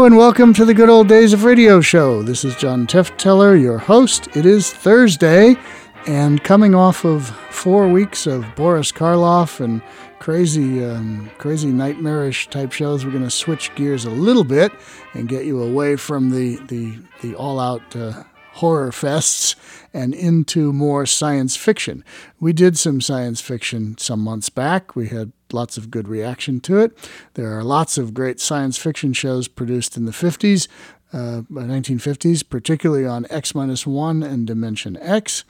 And welcome to the Good Old Days of Radio Show. This is John Tefteller, your host. It is Thursday, and coming off of four weeks of Boris Karloff and crazy, um, crazy nightmarish type shows, we're going to switch gears a little bit and get you away from the the the all-out uh, horror fests and into more science fiction. We did some science fiction some months back. We had lots of good reaction to it. There are lots of great science fiction shows produced in the 50s, uh, 1950s, particularly on X minus one and Dimension X.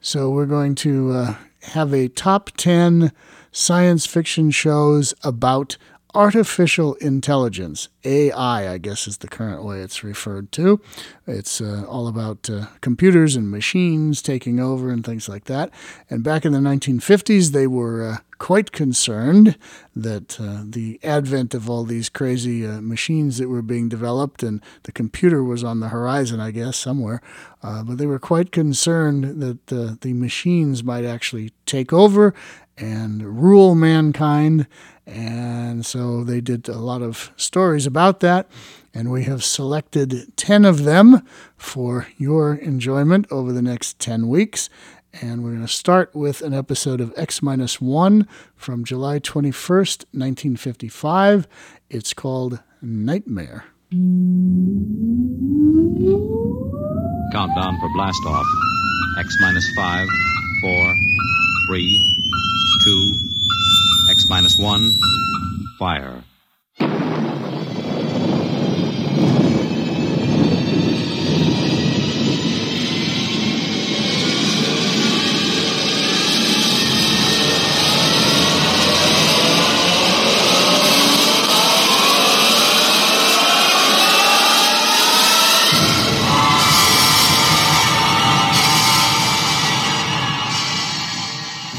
So we're going to uh, have a top 10 science fiction shows about artificial intelligence. AI, I guess, is the current way it's referred to. It's uh, all about uh, computers and machines taking over and things like that. And back in the 1950s, they were uh, quite concerned that uh, the advent of all these crazy uh, machines that were being developed and the computer was on the horizon, I guess, somewhere. Uh, but they were quite concerned that the machines might actually take over and rule mankind and so they did a lot of stories about that. And we have selected 10 of them for your enjoyment over the next 10 weeks. And we're going to start with an episode of X 1 from July 21st, 1955. It's called Nightmare. Countdown for blast off. X minus 5, 4, 3, 2, X minus one, fire.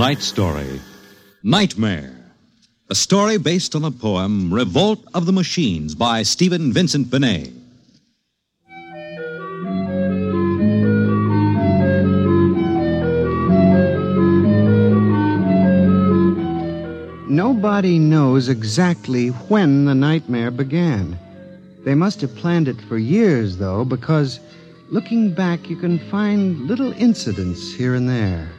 Tonight's story Nightmare. A story based on the poem Revolt of the Machines by Stephen Vincent Benet. Nobody knows exactly when the nightmare began. They must have planned it for years, though, because looking back, you can find little incidents here and there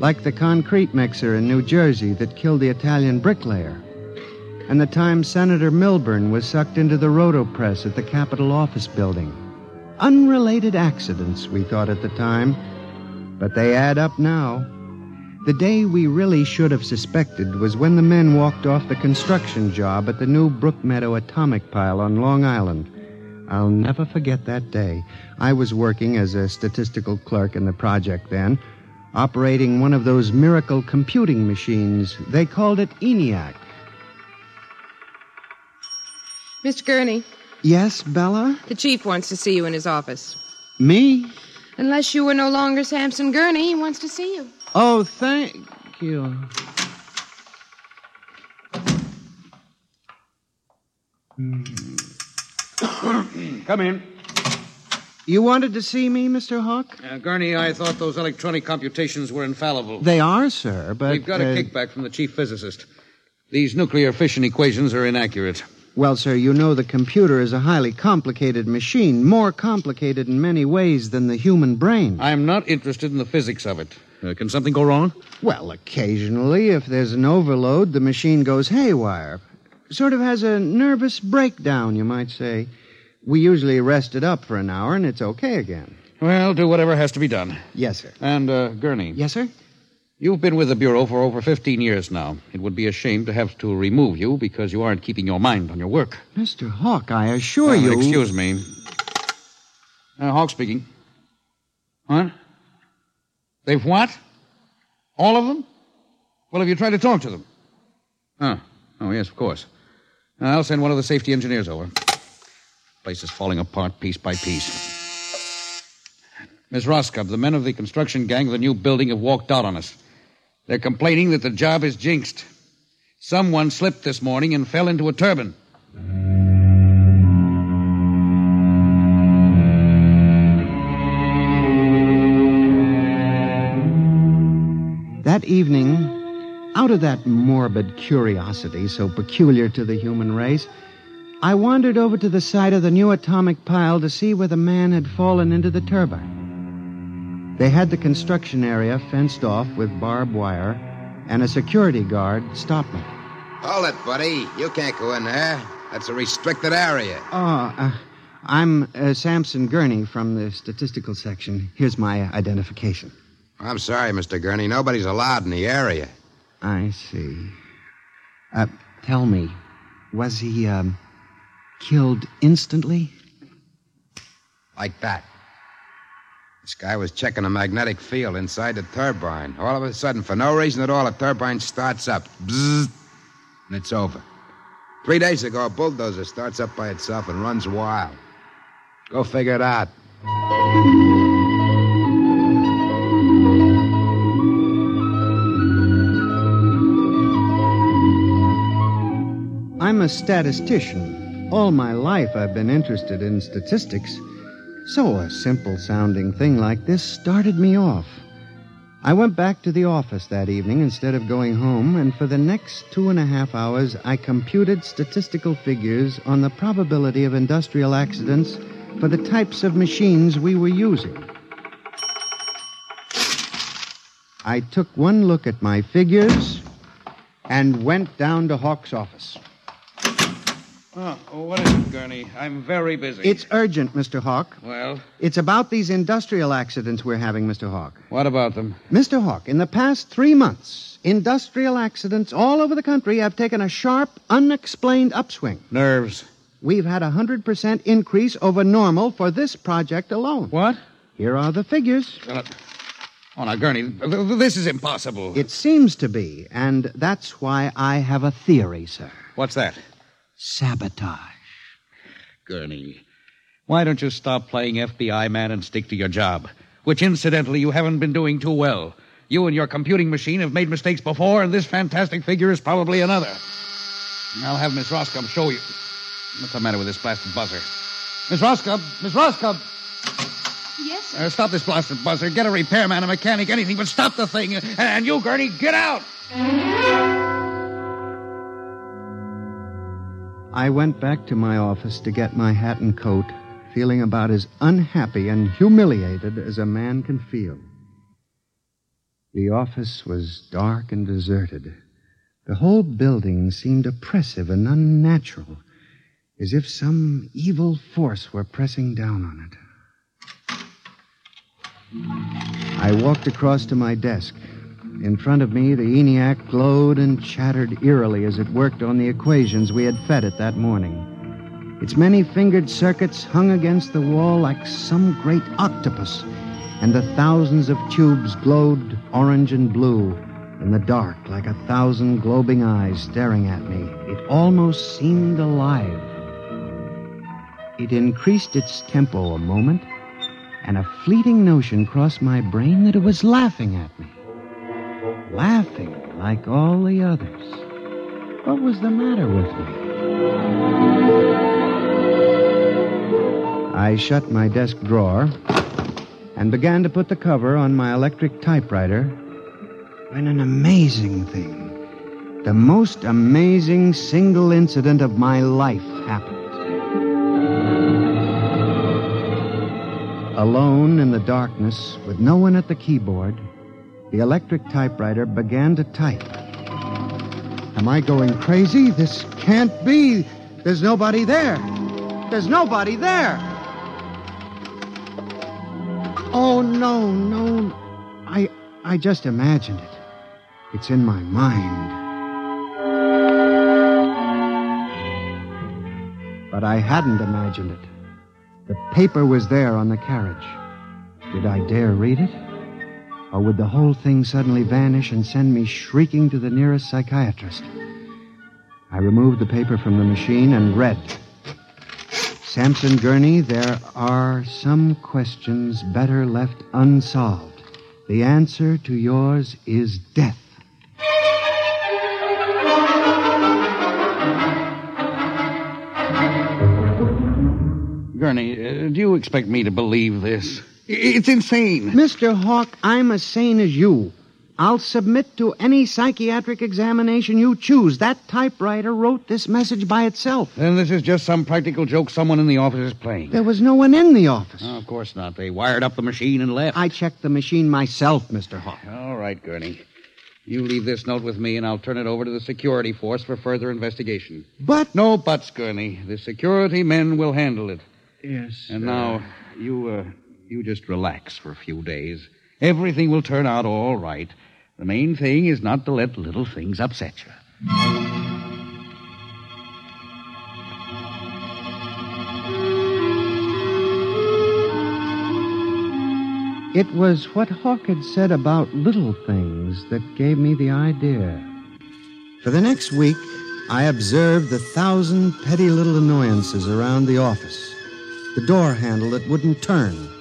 like the concrete mixer in New Jersey that killed the Italian bricklayer, and the time Senator Milburn was sucked into the rotopress at the Capitol office building. Unrelated accidents, we thought at the time, but they add up now. The day we really should have suspected was when the men walked off the construction job at the new Brookmeadow atomic pile on Long Island. I'll never forget that day. I was working as a statistical clerk in the project then operating one of those miracle computing machines. They called it ENIAC. Mr. Gurney. Yes, Bella? The chief wants to see you in his office. Me? Unless you were no longer Samson Gurney, he wants to see you. Oh, thank you. Come in. You wanted to see me, Mr. Hawk? Uh, Gurney, I thought those electronic computations were infallible. They are, sir, but. We've got a uh, kickback from the chief physicist. These nuclear fission equations are inaccurate. Well, sir, you know the computer is a highly complicated machine, more complicated in many ways than the human brain. I'm not interested in the physics of it. Uh, can something go wrong? Well, occasionally, if there's an overload, the machine goes haywire. Sort of has a nervous breakdown, you might say. We usually rest it up for an hour, and it's okay again. Well, do whatever has to be done. Yes, sir. And, uh, Gurney. Yes, sir? You've been with the Bureau for over 15 years now. It would be a shame to have to remove you because you aren't keeping your mind on your work. Mr. Hawk, I assure you. Excuse me. Uh, Hawk speaking. What? They've what? All of them? Well, have you tried to talk to them? Oh, Oh, yes, of course. I'll send one of the safety engineers over. Place is falling apart piece by piece. Miss Roscoe, the men of the construction gang of the new building have walked out on us. They're complaining that the job is jinxed. Someone slipped this morning and fell into a turbine. That evening, out of that morbid curiosity so peculiar to the human race, I wandered over to the site of the new atomic pile to see where the man had fallen into the turbine. They had the construction area fenced off with barbed wire, and a security guard stopped me. Hold it, buddy. You can't go in there. That's a restricted area. Oh, uh, I'm uh, Samson Gurney from the statistical section. Here's my identification. I'm sorry, Mr. Gurney. Nobody's allowed in the area. I see. Uh, tell me, was he, um, killed instantly? Like that. This guy was checking a magnetic field inside the turbine. All of a sudden, for no reason at all, the turbine starts up. Bzzz, and it's over. Three days ago, a bulldozer starts up by itself and runs wild. Go figure it out. I'm a statistician. All my life I've been interested in statistics. So a simple sounding thing like this started me off. I went back to the office that evening instead of going home, and for the next two and a half hours, I computed statistical figures on the probability of industrial accidents for the types of machines we were using. I took one look at my figures and went down to Hawk's office. Oh, what is it, Gurney? I'm very busy. It's urgent, Mr. Hawk. Well, It's about these industrial accidents we're having, Mr. Hawk. what about them? Mr. Hawk, in the past three months, industrial accidents all over the country have taken a sharp, unexplained upswing. Nerves. We've had a 100% increase over normal for this project alone. What? Here are the figures. Uh, oh, now, Gurney, th- th- this is impossible. It seems to be, and that's why I have a theory, sir. What's that? Sabotage. Gurney, why don't you stop playing FBI man and stick to your job? Which, incidentally, you haven't been doing too well. You and your computing machine have made mistakes before, and this fantastic figure is probably another. I'll have Miss Roscoe show you. What's the matter with this blasted buzzer? Miss Roscoe! Miss Roscoe! Yes, sir. Uh, stop this blasted buzzer. Get a repairman, a mechanic, anything, but stop the thing. And you, Gurney, get out! I went back to my office to get my hat and coat, feeling about as unhappy and humiliated as a man can feel. The office was dark and deserted. The whole building seemed oppressive and unnatural, as if some evil force were pressing down on it. I walked across to my desk. In front of me, the ENIAC glowed and chattered eerily as it worked on the equations we had fed it that morning. Its many fingered circuits hung against the wall like some great octopus, and the thousands of tubes glowed orange and blue in the dark like a thousand globing eyes staring at me. It almost seemed alive. It increased its tempo a moment, and a fleeting notion crossed my brain that it was laughing at me laughing like all the others. What was the matter with me? I shut my desk drawer and began to put the cover on my electric typewriter when an amazing thing, the most amazing single incident of my life happened. Alone in the darkness, with no one at the keyboard, the electric typewriter began to type. Am I going crazy? This can't be. There's nobody there. There's nobody there. Oh no, no. I I just imagined it. It's in my mind. But I hadn't imagined it. The paper was there on the carriage. Did I dare read it? Or would the whole thing suddenly vanish and send me shrieking to the nearest psychiatrist? I removed the paper from the machine and read. Samson Gurney, there are some questions better left unsolved. The answer to yours is death. Gurney, uh, do you expect me to believe this? I- It's insane. Mr. Hawk, I'm as sane as you. I'll submit to any psychiatric examination you choose. That typewriter wrote this message by itself. Then this is just some practical joke someone in the office is playing. There was no one in the office. Oh, of course not. They wired up the machine and left. I checked the machine myself, Mr. Hawk. All right, Gurney. You leave this note with me, and I'll turn it over to the security force for further investigation. But. No buts, Gurney. The security men will handle it. Yes. And now, you, uh, you just relax for a few days. Everything will turn out all right. The main thing is not to let little things upset you. It was what Hawk had said about little things that gave me the idea. For the next week, I observed the thousand petty little annoyances around the office. The door handle that wouldn't turn.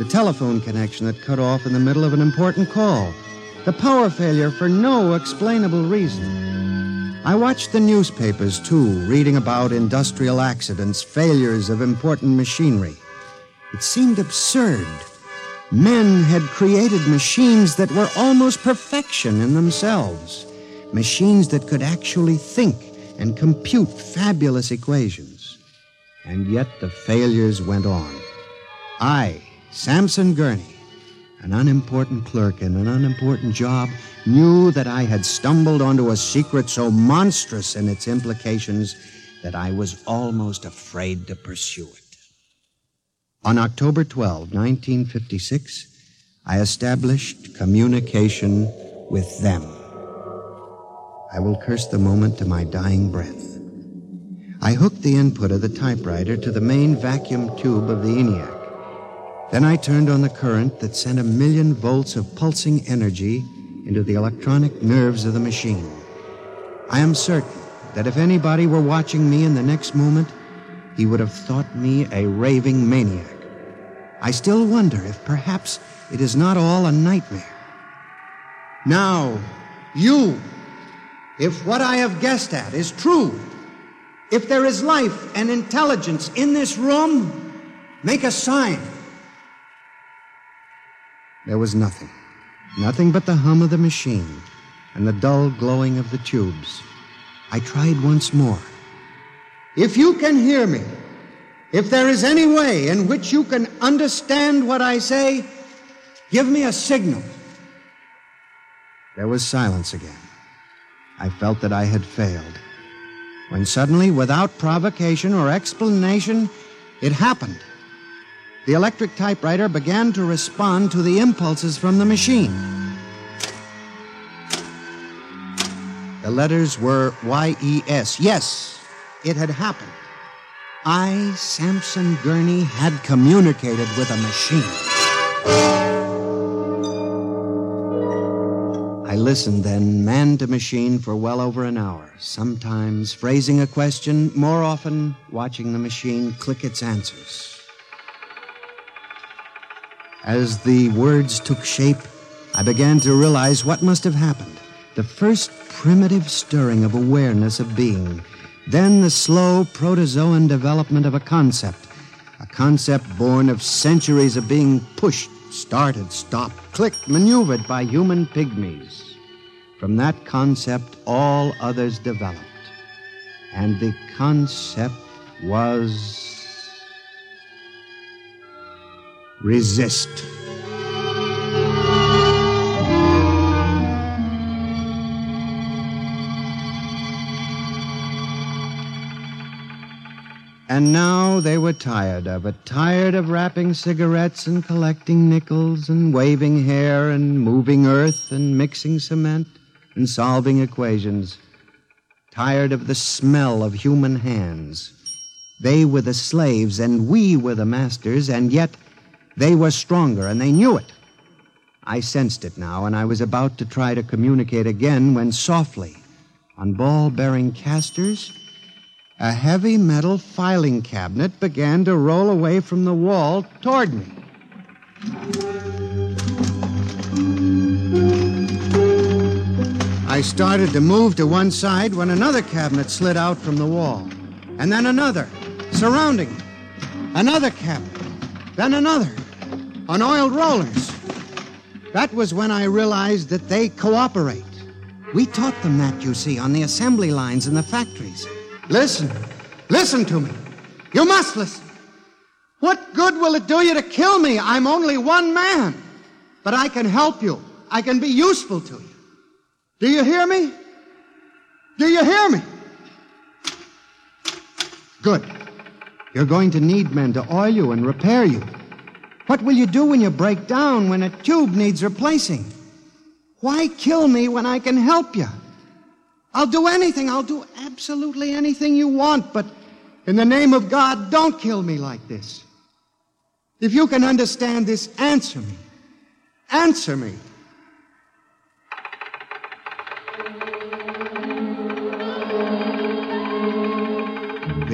The telephone connection that cut off in the middle of an important call. The power failure for no explainable reason. I watched the newspapers, too, reading about industrial accidents, failures of important machinery. It seemed absurd. Men had created machines that were almost perfection in themselves. Machines that could actually think and compute fabulous equations. And yet the failures went on. I, Samson Gurney, an unimportant clerk in an unimportant job, knew that I had stumbled onto a secret so monstrous in its implications that I was almost afraid to pursue it. On October 12, 1956, I established communication with them. I will curse the moment to my dying breath. I hooked the input of the typewriter to the main vacuum tube of the ENIAC. Then I turned on the current that sent a million volts of pulsing energy into the electronic nerves of the machine. I am certain that if anybody were watching me in the next moment, he would have thought me a raving maniac. I still wonder if perhaps it is not all a nightmare. Now, you, if what I have guessed at is true, if there is life and intelligence in this room, make a sign. There was nothing. Nothing but the hum of the machine and the dull glowing of the tubes. I tried once more. If you can hear me, if there is any way in which you can understand what I say, give me a signal. There was silence again. I felt that I had failed. When suddenly, without provocation or explanation, it happened. The electric typewriter began to respond to the impulses from the machine. The letters were Y-E-S. Yes, it had happened. I, Samson Gurney, had communicated with a machine. I listened then, man to machine, for well over an hour, sometimes phrasing a question, more often watching the machine click its answers. As the words took shape, I began to realize what must have happened. The first primitive stirring of awareness of being, then the slow protozoan development of a concept, a concept born of centuries of being pushed, started, stopped, clicked, maneuvered by human pygmies. From that concept, all others developed. And the concept was resist. And now they were tired of it, tired of wrapping cigarettes and collecting nickels and waving hair and moving earth and mixing cement and solving equations. Tired of the smell of human hands. They were the slaves and we were the masters, and yet they were stronger and they knew it. I sensed it now, and I was about to try to communicate again when softly, on ball bearing casters, a heavy metal filing cabinet began to roll away from the wall toward me. I started to move to one side when another cabinet slid out from the wall. And then another, surrounding. Another cabinet. Then another. On oiled rollers. That was when I realized that they cooperate. We taught them that, you see, on the assembly lines in the factories. Listen. Listen to me. You must listen. What good will it do you to kill me? I'm only one man. But I can help you. I can be useful to you. Do you hear me? Do you hear me? Good. You're going to need men to oil you and repair you. What will you do when you break down, when a tube needs replacing? Why kill me when I can help you? I'll do anything. I'll do absolutely anything you want, but in the name of God, don't kill me like this. If you can understand this, answer me. Answer me.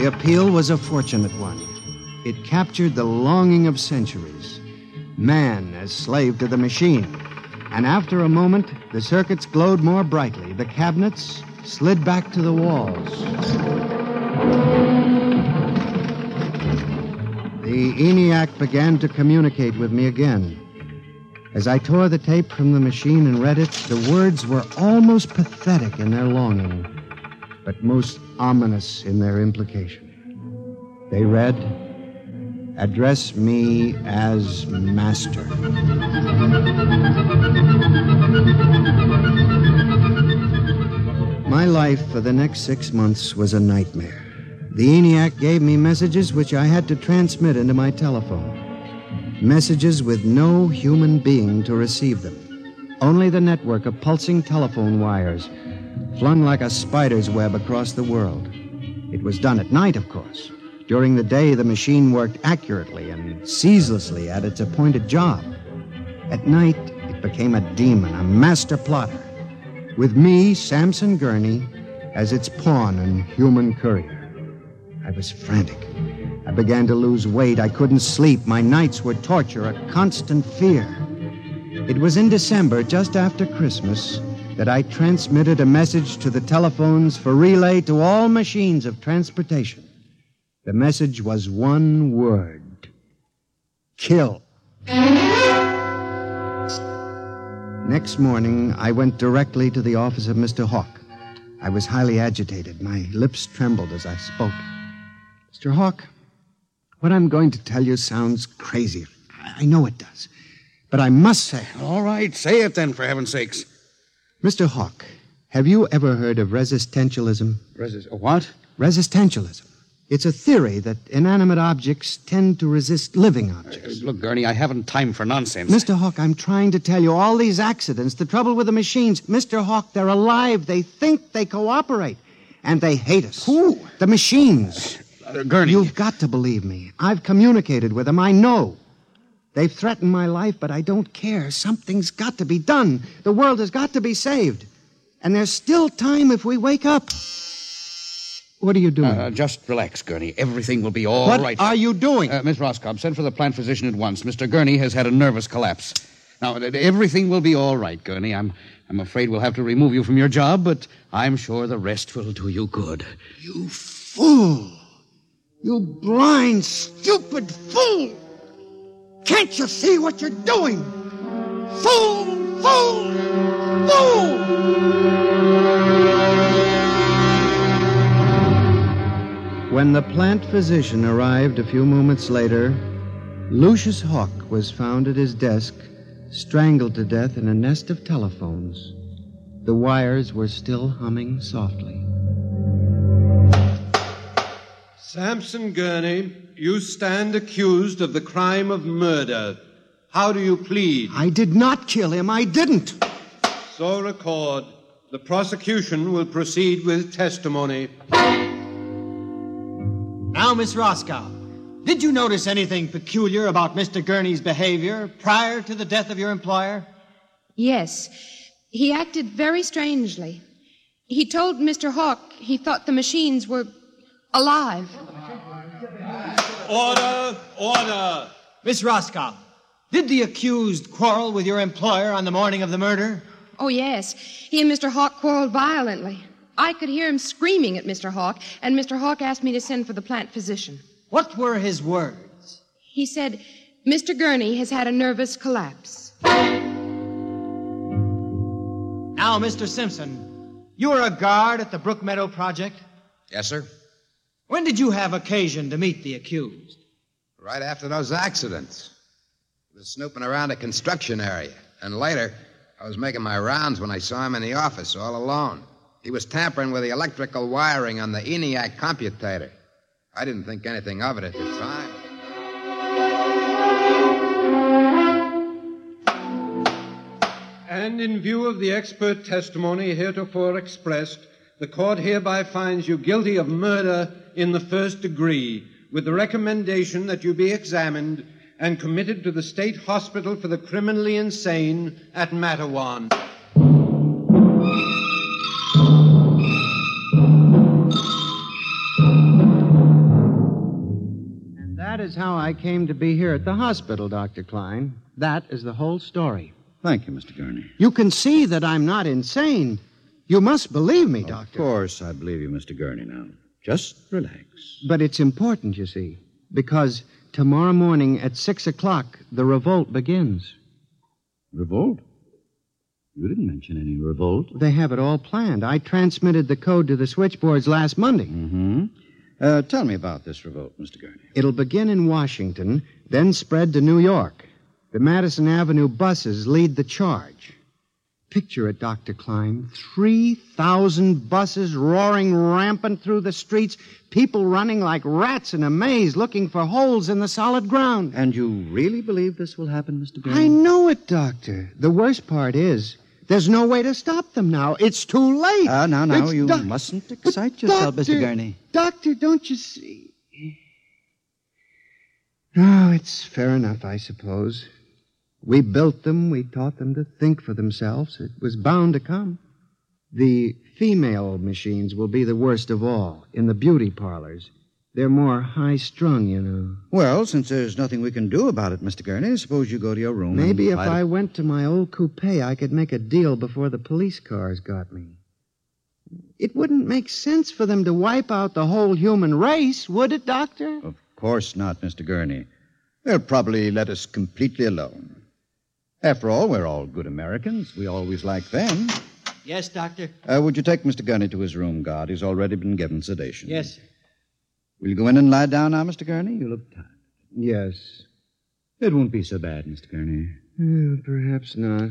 The appeal was a fortunate one. It captured the longing of centuries man as slave to the machine. And after a moment, the circuits glowed more brightly. The cabinets slid back to the walls. The ENIAC began to communicate with me again. As I tore the tape from the machine and read it, the words were almost pathetic in their longing, but most ominous in their implication. They read, Address me as Master. My life for the next six months was a nightmare. The ENIAC gave me messages which I had to transmit into my telephone. Messages with no human being to receive them. Only the network of pulsing telephone wires, flung like a spider's web across the world. It was done at night, of course. During the day, the machine worked accurately and ceaselessly at its appointed job. At night, it became a demon, a master plotter, with me, Samson Gurney, as its pawn and human courier. I was frantic. I began to lose weight. I couldn't sleep. My nights were torture, a constant fear. It was in December, just after Christmas, that I transmitted a message to the telephones for relay to all machines of transportation. The message was one word kill. Next morning, I went directly to the office of Mr. Hawk. I was highly agitated. My lips trembled as I spoke. Mr. Hawk, what I'm going to tell you sounds crazy. I know it does. But I must say. All right, say it then, for heaven's sakes. Mr. Hawk, have you ever heard of resistentialism? Resist. What? Resistentialism. It's a theory that inanimate objects tend to resist living objects. Look, Gurney, I haven't time for nonsense. Mr. Hawk, I'm trying to tell you all these accidents, the trouble with the machines. Mr. Hawk, they're alive. They think they cooperate. And they hate us. Who? The machines. Uh, Gurney. You've got to believe me. I've communicated with them. I know. They've threatened my life, but I don't care. Something's got to be done. The world has got to be saved. And there's still time if we wake up. What are you doing? Uh, just relax, Gurney. Everything will be all what right. are you doing? Uh, Miss Roscoe, send for the plant physician at once. Mr. Gurney has had a nervous collapse. Now, uh, everything will be all right, Gurney. I'm, I'm afraid we'll have to remove you from your job, but I'm sure the rest will do you good. you fool! You blind, stupid fool! Can't you see what you're doing? Fool! Fool! Fool! When the plant physician arrived a few moments later, Lucius Hawk was found at his desk, strangled to death in a nest of telephones. The wires were still humming softly. Samson Gurney, you stand accused of the crime of murder. How do you plead? I did not kill him. I didn't. So record. The prosecution will proceed with testimony. Now, Miss Roscoe, did you notice anything peculiar about Mr. Gurney's behavior prior to the death of your employer? Yes. He acted very strangely. He told Mr. Hawk he thought the machines were alive. Order! Order! Miss Roscoe, did the accused quarrel with your employer on the morning of the murder? Oh, yes. He and Mr. Hawk quarreled violently. I could hear him screaming at Mr. Hawk, and Mr. Hawk asked me to send for the plant physician. What were his words? He said, Mr. Gurney has had a nervous collapse. Now, Mr. Simpson, you were a guard at the Brook Meadow Project. Yes, sir. When did you have occasion to meet the accused? Right after those accidents. I was snooping around a construction area. And later, I was making my rounds when I saw him in the office all alone. He was tampering with the electrical wiring on the ENIAC computator. I didn't think anything of it at the time. And in view of the expert testimony heretofore expressed, the court hereby finds you guilty of murder in the first degree, with the recommendation that you be examined and committed to the State Hospital for the Criminally Insane at Matawan. And that is how I came to be here at the hospital, Dr. Klein. That is the whole story. Thank you, Mr. Gurney. You can see that I'm not insane. You must believe me, Doctor. Of course, I believe you, Mr. Gurney, now. Just relax. But it's important, you see, because tomorrow morning at six o'clock, the revolt begins. Revolt? You didn't mention any revolt. They have it all planned. I transmitted the code to the switchboards last Monday. Mm-hmm. Uh, tell me about this revolt, Mr. Gurney. It'll begin in Washington, then spread to New York. The Madison Avenue buses lead the charge. Picture it, Dr. Klein. 3,000 buses roaring rampant through the streets, people running like rats in a maze looking for holes in the solid ground. And you really believe this will happen, Mr. Gurney? I know it, Doctor. The worst part is, there's no way to stop them now. It's too late. Ah, now, now, It's you doc- mustn't But excite yourself, doctor, Mr. Gurney. Doctor, don't you see? Oh, it's fair enough, I suppose. We built them, we taught them to think for themselves. It was bound to come. The female machines will be the worst of all in the beauty parlors. They're more high strung, you know. Well, since there's nothing we can do about it, Mr. Gurney, suppose you go to your room. and Maybe if I went to my old coupe, I could make a deal before the police cars got me. It wouldn't make sense for them to wipe out the whole human race, would it, Doctor? Of course not, Mr. Gurney. They'll probably let us completely alone. After all, we're all good Americans. We always like them. Yes, Doctor. Uh, would you take Mr. Gurney to his room, guard? He's already been given sedation. Yes, sir. Will you go in and lie down now, Mr. Gurney? You look tired. Yes. It won't be so bad, Mr. Gurney. Eh, perhaps not.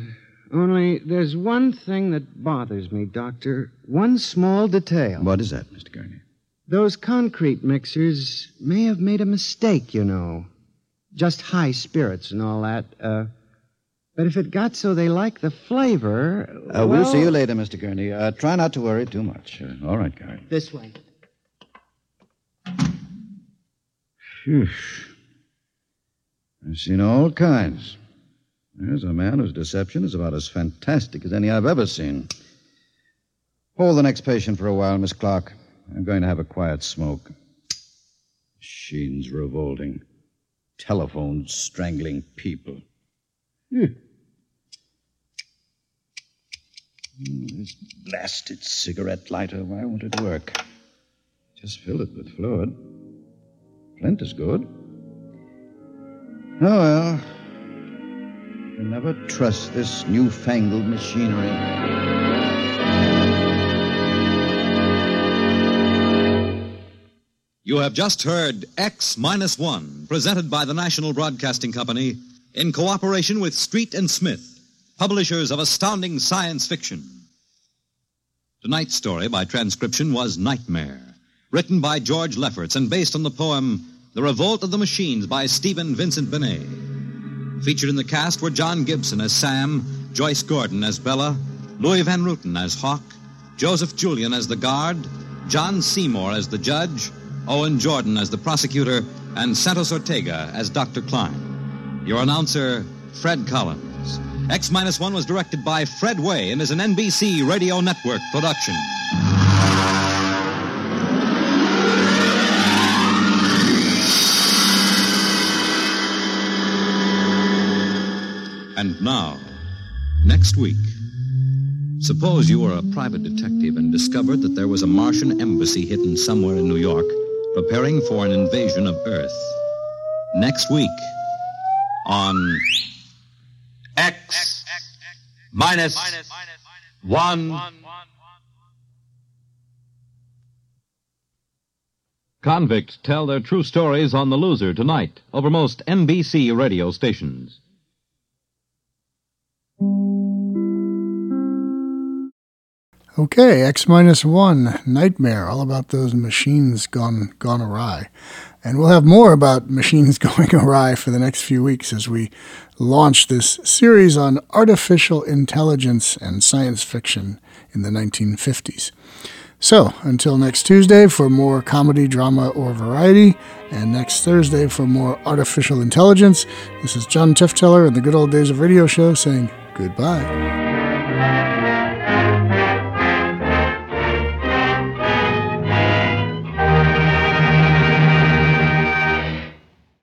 Only there's one thing that bothers me, Doctor. One small detail. What is that, Mr. Gurney? Those concrete mixers may have made a mistake, you know. Just high spirits and all that. Uh, but if it got so they like the flavor. Uh, well, We'll see you later, Mr. Gurney. Uh, try not to worry too much. Uh, all right, guard. This way. Phew. I've seen all kinds. There's a man whose deception is about as fantastic as any I've ever seen. Hold the next patient for a while, Miss Clark. I'm going to have a quiet smoke. Machines revolting. Telephones strangling people. Hmm. This blasted cigarette lighter, why won't it work? Just fill it with fluid. Flint is good. Oh, well. You never trust this newfangled machinery. You have just heard X Minus One, presented by the National Broadcasting Company in cooperation with Street and Smith, publishers of astounding science fiction. Tonight's story by transcription was Nightmare, written by George Lefferts and based on the poem The Revolt of the Machines by Stephen Vincent Benet. Featured in the cast were John Gibson as Sam, Joyce Gordon as Bella, Louis Van Rooten as Hawk, Joseph Julian as the guard, John Seymour as the judge, Owen Jordan as the prosecutor, and Santos Ortega as Dr. Klein. Your announcer, Fred Collins. X 1 was directed by Fred Weihe and is an NBC Radio Network production. And now, next week, suppose you were a private detective and discovered that there was a Martian embassy hidden somewhere in New York preparing for an invasion of Earth. Next week, on minus one. Convicts tell their true stories on The Loser tonight over most NBC radio stations. Okay, X minus one, Nightmare, all about those machines gone gone awry. And we'll have more about machines going awry for the next few weeks as we launch this series on artificial intelligence and science fiction in the 1950s. So, until next Tuesday for more comedy, drama, or variety, and next Thursday for more artificial intelligence, this is John Tefteller in the Good Old Days of Radio show saying goodbye.